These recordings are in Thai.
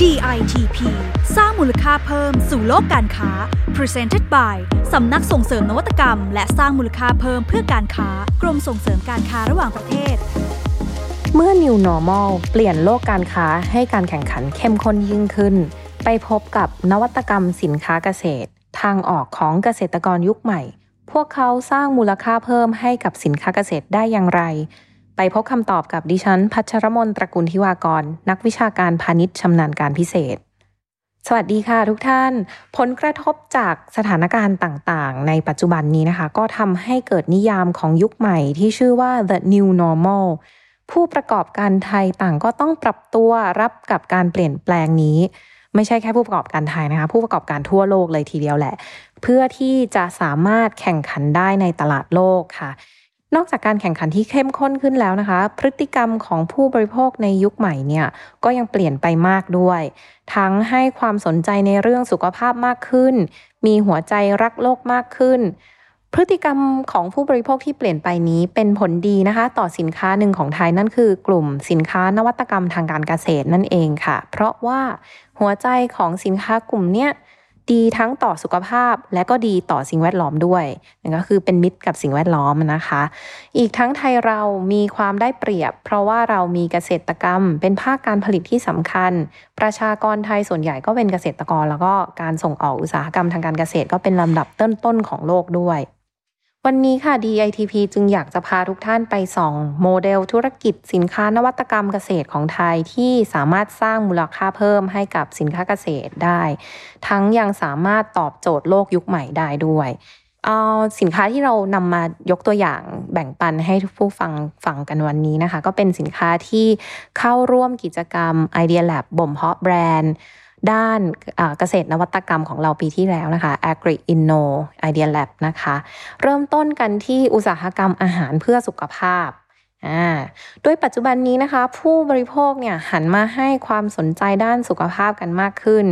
DITP สร้างมูลค่าเพิ่มสู่โลกการค้า Presented by สำนักส่งเสริมนวัตกรรม และสร้างมูลค่าเพิ่มเพื่อการค้ากรมส่งเสริมการค้าระหว่างประเทศ เมื่อ New Normal เปลี่ยนโลกการค้าให้การแข่งขันเข้มข้นยิ่งขึ้น ไปพบกับนวัตกรรมสินค้าเกษตร ทางออกของเกษตรกรยุคใหม่ พวกเขาสร้างมูลค่าเพิ่มให้กับสินค้าเกษตรได้อย่างไร ไปพบคำตอบกับดิฉัน พัชรมนตระกูลทิวากร นักวิชาการพาณิชย์ชำนาญการพิเศษ สวัสดีค่ะทุกท่าน ผลกระทบจากสถานการณ์ต่างๆ ในปัจจุบันนี้นะคะ ก็ทำให้เกิดนิยามของยุคใหม่ที่ชื่อว่า the new normal ผู้ประกอบการไทยต่างก็ต้องปรับตัวรับกับการเปลี่ยนแปลงนี้ ไม่ใช่แค่ผู้ประกอบการไทยนะคะ ผู้ประกอบการทั่วโลกเลยทีเดียวแหละ เพื่อที่จะสามารถแข่งขันได้ในตลาดโลกค่ะ นอกจากการแข่งขันที่เข้มข้นขึ้นแล้วนะคะ พฤติกรรมของผู้บริโภคในยุคใหม่เนี่ยก็ยังเปลี่ยนไปมากด้วย ทั้งให้ความสนใจในเรื่องสุขภาพมากขึ้น มีหัวใจรักโลกมากขึ้น พฤติกรรมของผู้บริโภคที่เปลี่ยนไปนี้เป็นผลดีนะคะ ต่อสินค้าหนึ่งของไทยนั่นคือกลุ่มสินค้านวัตกรรมทางการเกษตรนั่นเองค่ะ เพราะว่าหัวใจของสินค้ากลุ่มเนี้ย ดีทั้งต่อสุขภาพและก็ดีต่อสิ่งแวดล้อมด้วยนั่นก็คือเป็นมิตรกับสิ่งแวดล้อมนะคะ อีกทั้งไทยเรามีความได้เปรียบ เพราะว่าเรามีเกษตรกรรม เป็นภาคการผลิตที่สำคัญ ประชากรไทยส่วนใหญ่ก็เป็นเกษตรกร แล้วก็การส่งออกอุตสาหกรรมทางการเกษตรก็เป็นลำดับต้นๆของโลกด้วย วันนี้ค่ะ DITP จึงอยากจะพาทุกท่านไปส่องโมเดลธุรกิจสินค้านวัตกรรมเกษตรของไทยที่สามารถสร้างมูลค่าเพิ่มให้กับสินค้าเกษตรได้ ทั้งยังสามารถตอบโจทย์โลกยุคใหม่ได้ด้วยเอาสินค้าที่เรานำมายกตัวอย่างแบ่งปันให้ทุกผู้ฟังฟังกันวันนี้นะคะ ก็เป็นสินค้าที่เข้าร่วมกิจกรรม Idea Lab บ่มเพาะแบรนด์ ด้านเกษตรนวัตกรรมของเราปีที่แล้วนะคะ Agri Inno Idea Lab นะคะ เริ่มต้นกันที่อุตสาหกรรมอาหารเพื่อสุขภาพอ่าโดยปัจจุบันนี้นะคะ ผู้บริโภคเนี่ยหันมาให้ความสนใจด้านสุขภาพกันมากขึ้น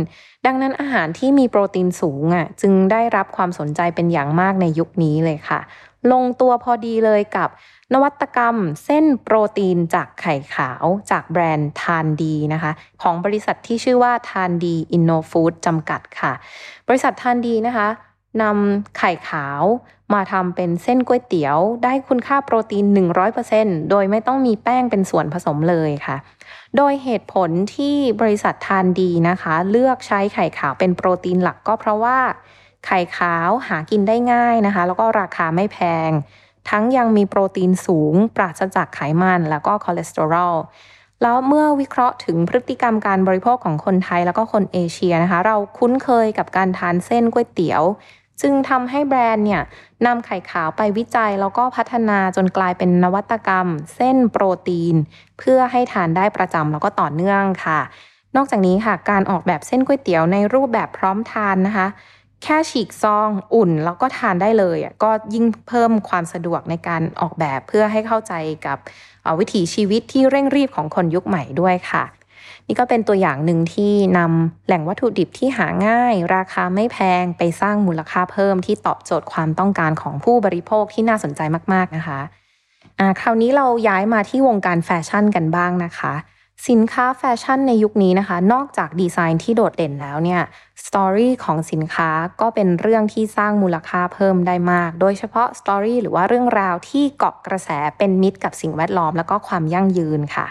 ดังนั้นอาหารที่มีโปรตีนสูงอะจึงได้รับความสนใจเป็นอย่างมากในยุคนี้เลยค่ะ ลงตัวพอดีเลยกับ นวัตกรรมเส้นโปรตีนจากไข่ขาวจากแบรนด์ทานดีนะคะ ของบริษัทที่ชื่อว่าทานดีอินโนฟู้ดจำกัดค่ะ บริษัททานดีนะคะนำไข่ขาวมาทำเป็นเส้นก๋วยเตี๋ยว ได้คุณค่าโปรตีน 100%โดยไม่ต้องมีแป้งเป็นส่วนผสมเลยค่ะ โดยเหตุผลที่บริษัททานดีนะคะ เลือกใช้ไข่ขาวเป็นโปรตีนหลักก็เพราะว่าไข่ขาวหากินได้ง่ายนะคะ แล้วก็ราคาไม่แพง ทั้งยังมีโปรตีนสูง ปราศจากไขมันแล้วก็คอเลสเตอรอลแล้วเมื่อวิเคราะห์ถึงพฤติกรรมการบริโภคของคนไทยแล้วก็คนเอเชียนะคะ เราคุ้นเคยกับการทานเส้นก๋วยเตี๋ยว จึงทำให้แบรนด์เนี่ยนำไข่ขาวไปวิจัย แล้วก็พัฒนาจนกลายเป็นนวัตกรรม เส้นโปรตีน เพื่อให้ทานได้ประจำแล้วก็ต่อเนื่องค่ะ นอกจากนี้ค่ะ การออกแบบเส้นก๋วยเตี๋ยวในรูปแบบพร้อมทานนะคะ แค่ฉีกซองอุ่นแล้วก็ทานได้เลยก็ยิ่งเพิ่มความสะดวกในการออกแบบเพื่อให้เข้าใจกับวิถีชีวิตที่เร่งรีบของคนยุคใหม่ด้วยค่ะ นี่ก็เป็นตัวอย่างหนึ่งที่นำแหล่งวัตถุดิบที่หาง่าย ราคาไม่แพงไปสร้างมูลค่าเพิ่มที่ตอบโจทย์ความต้องการของผู้บริโภคที่น่าสนใจมาก ๆนะคะะคราวนี้เราย้ายมาที่วงการแฟชั่นกันบ้างนะคะ สินค้าแฟชั่นในยุคนี้นะคะ นอกจากดีไซน์ที่โดดเด่นแล้วเนี่ยสตอรี่ของสินค้าก็เป็นเรื่องที่สร้างมูลค่าเพิ่มได้มาก โดยเฉพาะสตอรี่หรือว่าเรื่องราวที่เกาะกระแสเป็นมิตรกับสิ่งแวดล้อม แล้วก็ความยั่งยืนค่ะ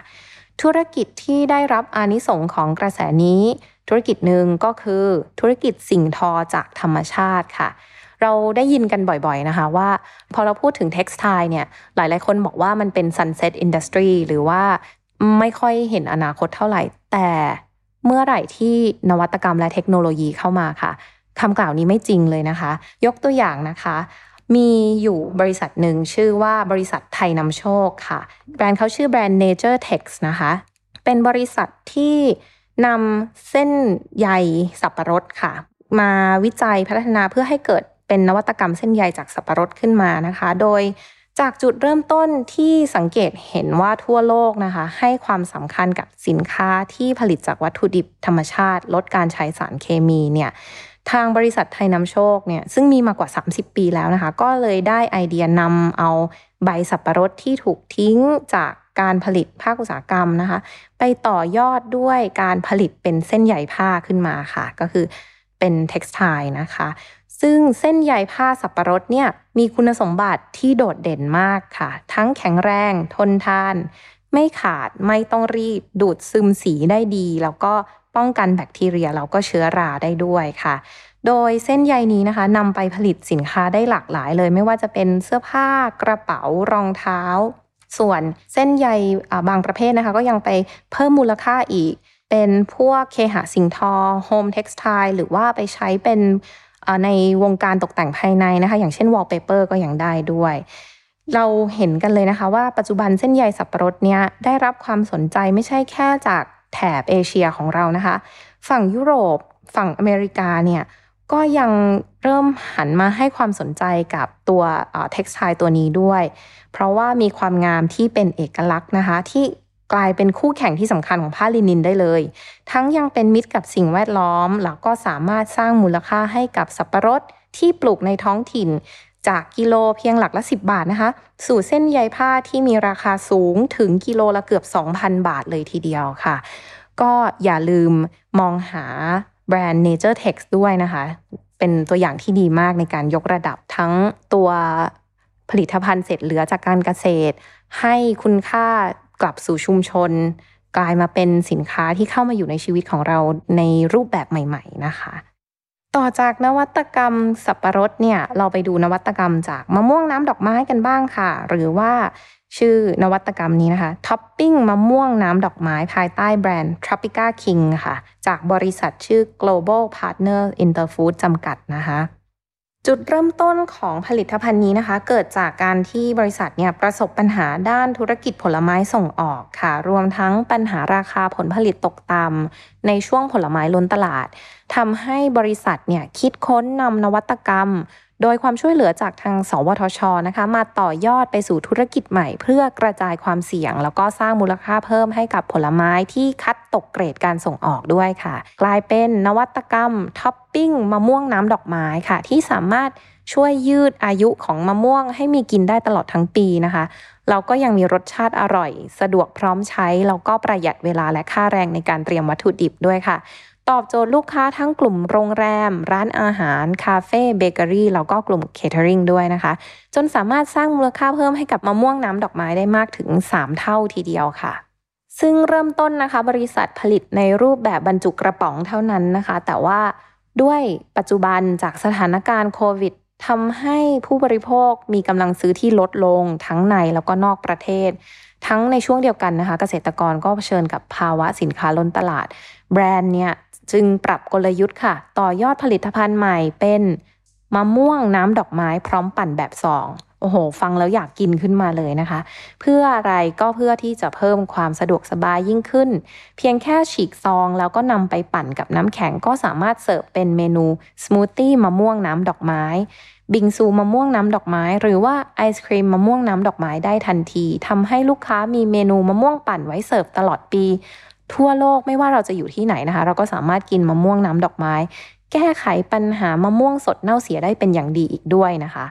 ธุรกิจที่ได้รับอานิสงของกระแสนี้ ธุรกิจหนึ่งก็คือธุรกิจสิ่งทอจากธรรมชาติค่ะเราได้ยินกันบ่อยๆนะคะว่า พอเราพูดถึง textile เนี่ยหลายๆคนบอกว่ามันเป็น sunset industry หรือว่า ไม่ค่อยเห็นอนาคตเท่าไหร่ แต่เมื่อไหร่ที่นวัตกรรมและเทคโนโลยีเข้ามาค่ะคำกล่าวนี้ไม่จริงเลยนะคะ ยกตัวอย่างนะคะ มีอยู่บริษัทหนึ่งชื่อว่าบริษัทไทยนำโชคค่ะ แบรนด์เขาชื่อแบรนด์ Nature Tex นะคะ เป็นบริษัทที่นำเส้นใยสับปะรดค่ะ มาวิจัยพัฒนาเพื่อให้เกิดเป็นนวัตกรรมเส้นใยจากสับปะรดขึ้นมานะคะ โดย จากจุดเริ่มต้นที่สังเกตเห็นว่าทั่วโลกนะคะ ให้ความสำคัญกับสินค้าที่ผลิตจากวัตถุดิบธรรมชาติ ลดการใช้สารเคมีเนี่ยทางบริษัทไทยนำโชคเนี่ยซึ่งมีมากว่า 30 ปีแล้วนะคะ ก็เลยได้ไอเดียนำเอาใบสับประรดที่ถูกทิ้งจากการผลิตภาคอุตสาหกรรมนะคะ ไปต่อยอดด้วยการผลิตเป็นเส้นใยผ้าขึ้นมาค่ะ ก็คือเป็นเท็กซ์ไทนะคะ ซึ่งเส้นใยผ้าสับปะรดเนี่ยมีคุณสมบัติที่โดดเด่นมากค่ะ ทั้งแข็งแรง ทนทาน ไม่ขาดไม่ต้องรีด ดูดซึมสีได้ดี แล้วก็ป้องกันแบคทีเรียแล้วก็เชื้อราได้ด้วยค่ะ โดยเส้นใยนี้นะคะนำไปผลิตสินค้าได้หลากหลายเลย ไม่ว่าจะเป็นเสื้อผ้ากระเป๋ารองเท้า ส่วนเส้นใยบางประเภทนะคะ ก็ยังไปเพิ่มมูลค่าอีก เป็นพวกเคหะสิ่งทอ home textile หรือว่าไปใช้เป็น ในวงการตกแต่งภายในนะคะ อย่างเช่นวอลเปเปอร์ก็ยังได้ด้วย เราเห็นกันเลยนะคะว่าปัจจุบันเส้นใยสับปะรดเนี้ยได้รับความสนใจไม่ใช่แค่จากแถบเอเชียของเรานะคะ ฝั่งยุโรป ฝั่งอเมริกาเนี่ยก็ยังเริ่มหันมาให้ความสนใจกับตัวเท็กซ์ไทตัวนี้ด้วย เพราะว่ามีความงามที่เป็นเอกลักษณ์นะคะ ที่ กลายเป็นคู่แข่งที่สำคัญของผ้าลินินได้เลย ทั้งยังเป็นมิตรกับสิ่งแวดล้อม แล้วก็สามารถสร้างมูลค่าให้กับสับปะรดที่ปลูกในท้องถิ่น จากกิโลเพียงหลักละ 10 บาทนะคะ สู่เส้นใยผ้าที่มีราคาสูงถึงกิโลละเกือบ 2,000 บาทเลยทีเดียวค่ะ ก็อย่าลืมมองหาแบรนด์ Nature Tex ด้วยนะคะ เป็นตัวอย่างที่ดีมากในการยกระดับทั้งตัวผลิตภัณฑ์เสร็จเหลือจากการเกษตร ให้คุณค่า กลับสู่ชุมชน กลายมาเป็นสินค้าที่เข้ามาอยู่ในชีวิตของเราในรูปแบบใหม่ ๆ นะคะ ต่อจากนวัตกรรมสับปะรดเนี่ยเราไปดูนวัตกรรมจากมะม่วงน้ำดอกไม้กันบ้างค่ะ หรือว่าชื่อนวัตกรรมนี้นะคะท็อปปิ้งมะม่วงน้ำดอกไม้ภายใต้แบรนด์ Tropica King ค่ะ จากบริษัทชื่อ Global Partner Interfood จำกัดนะคะ จุดเริ่มต้นของผลิตภัณฑ์นี้นะคะ เกิดจากการที่บริษัทเนี่ยประสบปัญหาด้านธุรกิจผลไม้ส่งออกค่ะ รวมทั้งปัญหาราคาผลผลิตตกต่ำในช่วงผลไม้ล้นตลาดทำให้บริษัทเนี่ยคิดค้นนำนวัตกรรม โดยความช่วยเหลือจากทาง สวทชนะคะมาต่อยอดไปสู่ธุรกิจใหม่ เพื่อกระจายความเสี่ยง แล้วก็สร้างมูลค่าเพิ่มให้กับผลไม้ที่คัดตกเกรดการส่งออกด้วยค่ะ กลายเป็นนวัตกรรมท็อปปิ้งมะม่วงน้ำดอกไม้ค่ะ ที่สามารถช่วยยืดอายุของมะม่วงให้มีกินได้ตลอดทั้งปีนะคะ เราก็ยังมีรสชาติอร่อย สะดวกพร้อมใช้ แล้วก็ประหยัดเวลาและค่าแรงในการเตรียมวัตถุดิบด้วยค่ะ ตอบโจทย์ลูกค้าทั้งกลุ่มโรงแรม ร้านอาหาร คาเฟ่เบเกอรี่แล้วก็กลุ่มเคเทอริงด้วยนะคะ จนสามารถสร้างมูลค่าเพิ่มให้กับมะม่วงน้ำดอกไม้ได้มากถึง 3 เท่าทีเดียวค่ะซึ่งเริ่มต้นนะคะบริษัทผลิตในรูปแบบบรรจุกระป๋องเท่านั้นนะคะ แต่ว่าด้วยปัจจุบันจากสถานการณ์โควิดทำให้ผู้บริโภคมีกำลังซื้อที่ลดลงทั้งในแล้วก็นอกประเทศ ทั้งในช่วงเดียวกันนะคะ เกษตรกรก็เผชิญกับภาวะสินค้าล้นตลาด แบรนด์เนี่ย จึงปรับกลยุทธ์ค่ะ ต่อยอดผลิตภัณฑ์ใหม่เป็นมะม่วงน้ำดอกไม้พร้อมปั่นแบบซองโอ้โห ฟังแล้วอยากกินขึ้นมาเลยนะคะ เพื่ออะไรก็เพื่อที่จะเพิ่มความสะดวกสบายยิ่งขึ้น เพียงแค่ฉีกซองแล้วก็นำไปปั่นกับน้ำแข็งก็สามารถเสิร์ฟเป็นเมนูสมูทตี้มะม่วงน้ำดอกไม้ บิงซูมะม่วงน้ำดอกไม้ หรือว่าไอศกรีมมะม่วงน้ำดอกไม้ได้ทันทีทำให้ลูกค้ามีเมนูมะม่วงปั่นไว้เสิร์ฟตลอดปี ทั่วโลกไม่ว่าเราจะอยู่ที่ไหนนะคะ เราก็สามารถกินมะม่วงน้ำดอกไม้ แก้ไขปัญหามะม่วงสดเน่าเสียได้เป็นอย่างดีอีกด้วยนะคะ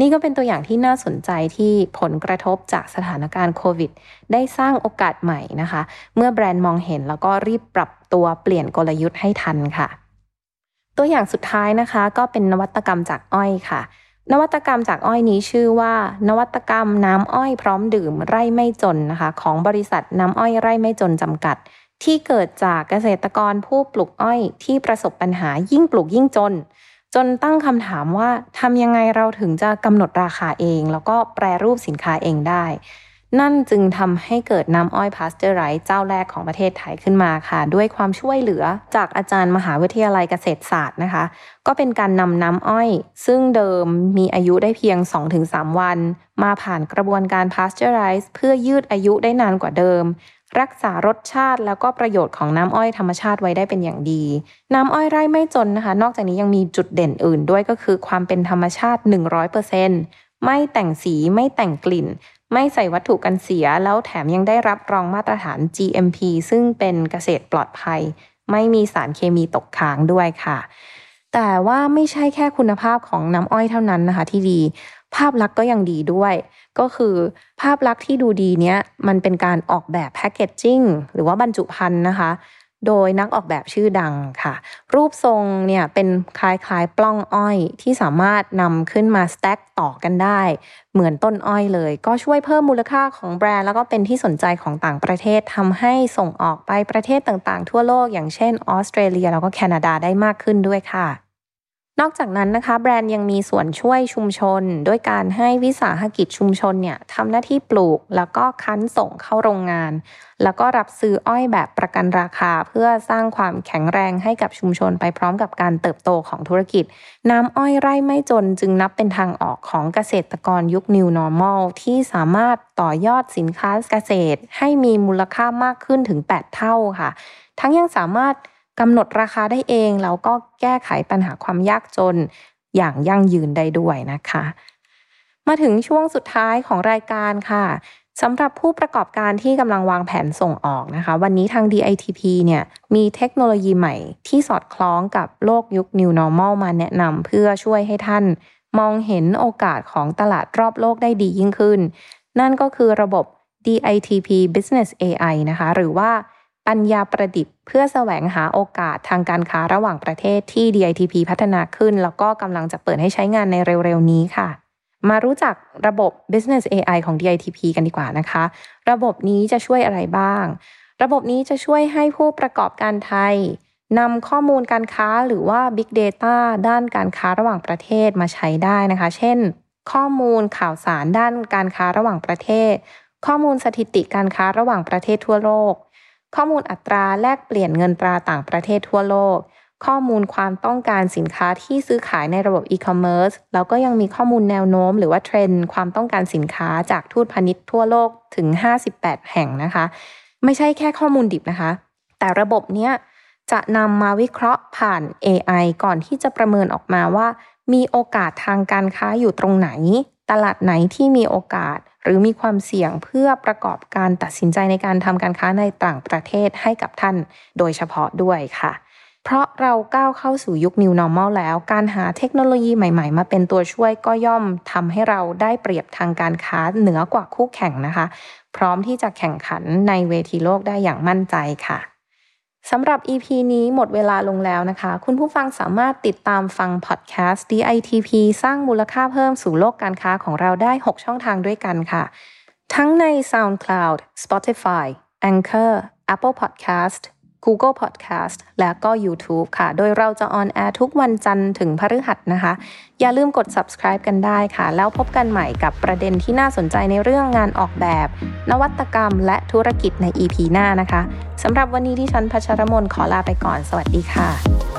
นี่ก็เป็นตัวอย่างที่น่าสนใจที่ผลกระทบจากสถานการณ์โควิด ได้สร้างโอกาสใหม่นะคะ เมื่อแบรนด์มองเห็นแล้วก็รีบปรับตัวเปลี่ยนกลยุทธ์ให้ทันค่ะ ตัวอย่างสุดท้ายนะคะ ก็เป็นนวัตกรรมจากอ้อยค่ะนวัตกรรมจากอ้อยนี้ชื่อว่า นวัตกรรมน้ำอ้อยพร้อมดื่มไร่ไม่จนนะคะ ของบริษัทน้ำอ้อยไร่ไม่จนจำกัด ที่เกิดจากเกษตรกรผู้ปลูกอ้อยที่ประสบปัญหายิ่งปลูกยิ่งจน จนตั้งคำถามว่าทำยังไงเราถึงจะกำหนดราคาเอง แล้วก็แปรรูปสินค้าเองได้ นั่นจึงทำให้เกิดน้ำอ้อยพาสเจอร์ไรส์เจ้าแรกของประเทศไทยขึ้นมาค่ะ ด้วยความช่วยเหลือจากอาจารย์มหาวิทยาลัยเกษตรศาสตร์นะคะ ก็เป็นการนำน้ำอ้อย ซึ่งเดิมมีอายุได้เพียง 2-3 วัน มาผ่านกระบวนการพาสเจอร์ไรส์เพื่อยืดอายุได้นานกว่าเดิม รักษารสชาติแล้วก็ประโยชน์ของน้ำอ้อยธรรมชาติไว้ได้เป็นอย่างดี น้ำอ้อยไร่ไม่จนนะคะ นอกจากนี้ยังมีจุดเด่นอื่นด้วยก็คือความเป็นธรรมชาติ 100%ไม่แต่งสีไม่แต่งกลิ่น ไม่ใส่วัตถุกันเสีย แล้วแถมยังได้รับรองมาตรฐาน GMP ซึ่งเป็นเกษตรปลอดภัย ไม่มีสารเคมีตกค้างด้วยค่ะ แต่ว่าไม่ใช่แค่คุณภาพของน้ำอ้อยเท่านั้นนะคะที่ดี ภาพลักษณ์ก็ยังดีด้วย ก็คือภาพลักษณ์ที่ดูดีเนี้ยมันเป็นการออกแบบแพคเกจจิ้งหรือว่าบรรจุภัณฑ์นะคะ โดยนักออกแบบชื่อดังค่ะ รูปทรงเนี่ยเป็นคล้ายๆปล้องอ้อยที่สามารถนำขึ้นมาสแต็กต่อกันได้ เหมือนต้นอ้อยเลย ก็ช่วยเพิ่มมูลค่าของแบรนด์แล้วก็เป็นที่สนใจของต่างประเทศทำให้ส่งออกไปประเทศต่างๆ ทั่วโลก อย่างเช่นออสเตรเลียแล้วก็แคนาดาได้มากขึ้นด้วยค่ะ นอกจากนั้นนะคะ แบรนด์ยังมีส่วนช่วยชุมชน ด้วยการให้วิสาหกิจชุมชนเนี่ยทำหน้าที่ปลูก แล้วก็คั้นส่งเข้าโรงงาน แล้วก็รับซื้ออ้อยแบบประกันราคา เพื่อสร้างความแข็งแรงให้กับชุมชนไปพร้อมกับการเติบโตของธุรกิจ น้ำอ้อยไร่ไม่จนจึงนับเป็นทางออกของเกษตรกรยุค New Normal ที่สามารถต่อยอดสินค้าเกษตร ให้มีมูลค่ามากขึ้นถึง 8 เท่าค่ะ ทั้งยังสามารถ กำหนดราคาได้เองแล้วก็แก้ไขปัญหาความยากจนอย่างยั่งยืนได้ด้วยนะคะ มาถึงช่วงสุดท้ายของรายการค่ะสำหรับผู้ประกอบการที่กำลังวางแผนส่งออกนะคะ วันนี้ทาง DITP เนี่ยมีเทคโนโลยีใหม่ที่สอดคล้องกับโลกยุค New Normal มาแนะนำเพื่อช่วยให้ท่าน มองเห็นโอกาสของตลาดรอบโลกได้ดียิ่งขึ้น นั่นก็คือระบบ DITP Business AI นะคะ หรือว่า ปัญญาประดิษฐ์เพื่อแสวงหาโอกาสทางการค้าระหว่างประเทศที่ DITP พัฒนาขึ้น แล้วก็กำลังจะเปิดให้ใช้งานในเร็ว ๆ นี้ค่ะ มารู้จักระบบ Business AI ของ DITP กันดีกว่านะคะ ระบบนี้จะช่วยอะไรบ้าง ระบบนี้จะช่วยให้ผู้ประกอบการไทยนำข้อมูลการค้าหรือว่า Big Data ด้านการค้าระหว่างประเทศมาใช้ได้นะคะ เช่น ข้อมูลข่าวสารด้านการค้าระหว่างประเทศ ข้อมูลสถิติการค้าระหว่างประเทศทั่วโลก ข้อมูลอัตราแลกเปลี่ยนเงินตราต่างประเทศทั่วโลก ข้อมูลความต้องการสินค้าที่ซื้อขายในระบบอีคอมเมิร์ซแล้วก็ยังมีข้อมูลแนวโน้ม หรือว่าเทรนด์ความต้องการสินค้าจากทูตพาณิชย์ทั่วโลกถึง 58 แห่งนะคะ ไม่ใช่แค่ข้อมูลดิบนะคะ แต่ระบบเนี้ยจะนำมาวิเคราะห์ผ่าน AI ก่อนที่จะประเมินออกมาว่า มีโอกาสทางการค้าอยู่ตรงไหน ตลาดไหนที่มีโอกาส หรือมีความเสี่ยงเพื่อประกอบการตัดสินใจในการทำการค้าในต่างประเทศให้กับท่านโดยเฉพาะด้วยค่ะ เพราะเราก้าวเข้าสู่ยุค New Normal แล้ว การหาเทคโนโลยีใหม่ๆ มาเป็นตัวช่วยก็ย่อมทำให้เราได้เปรียบทางการค้าเหนือกว่าคู่แข่งนะคะ พร้อมที่จะแข่งขันในเวทีโลกได้อย่างมั่นใจค่ะ สำหรับ EP นี้หมดเวลาลงแล้วนะคะ คุณผู้ฟังสามารถติดตามฟังพอดแคสต์ DITP สร้างมูลค่าเพิ่มสู่โลกการค้าของเราได้ 6 ช่องทางด้วยกันค่ะ ทั้งใน SoundCloud Spotify Anchor Apple Podcast Google Podcast และก็ YouTube ค่ะ โดยเราจะออนแอร์ทุกวันจันทร์ถึงพฤหัสนะคะ อย่าลืมกด subscribe กันได้ค่ะ แล้วพบกันใหม่กับประเด็นที่น่าสนใจในเรื่องงานออกแบบ นวัตกรรมและธุรกิจใน EP หน้านะคะสำหรับวันนี้ที่ฉันพัชรมนขอลาไปก่อน สวัสดีค่ะ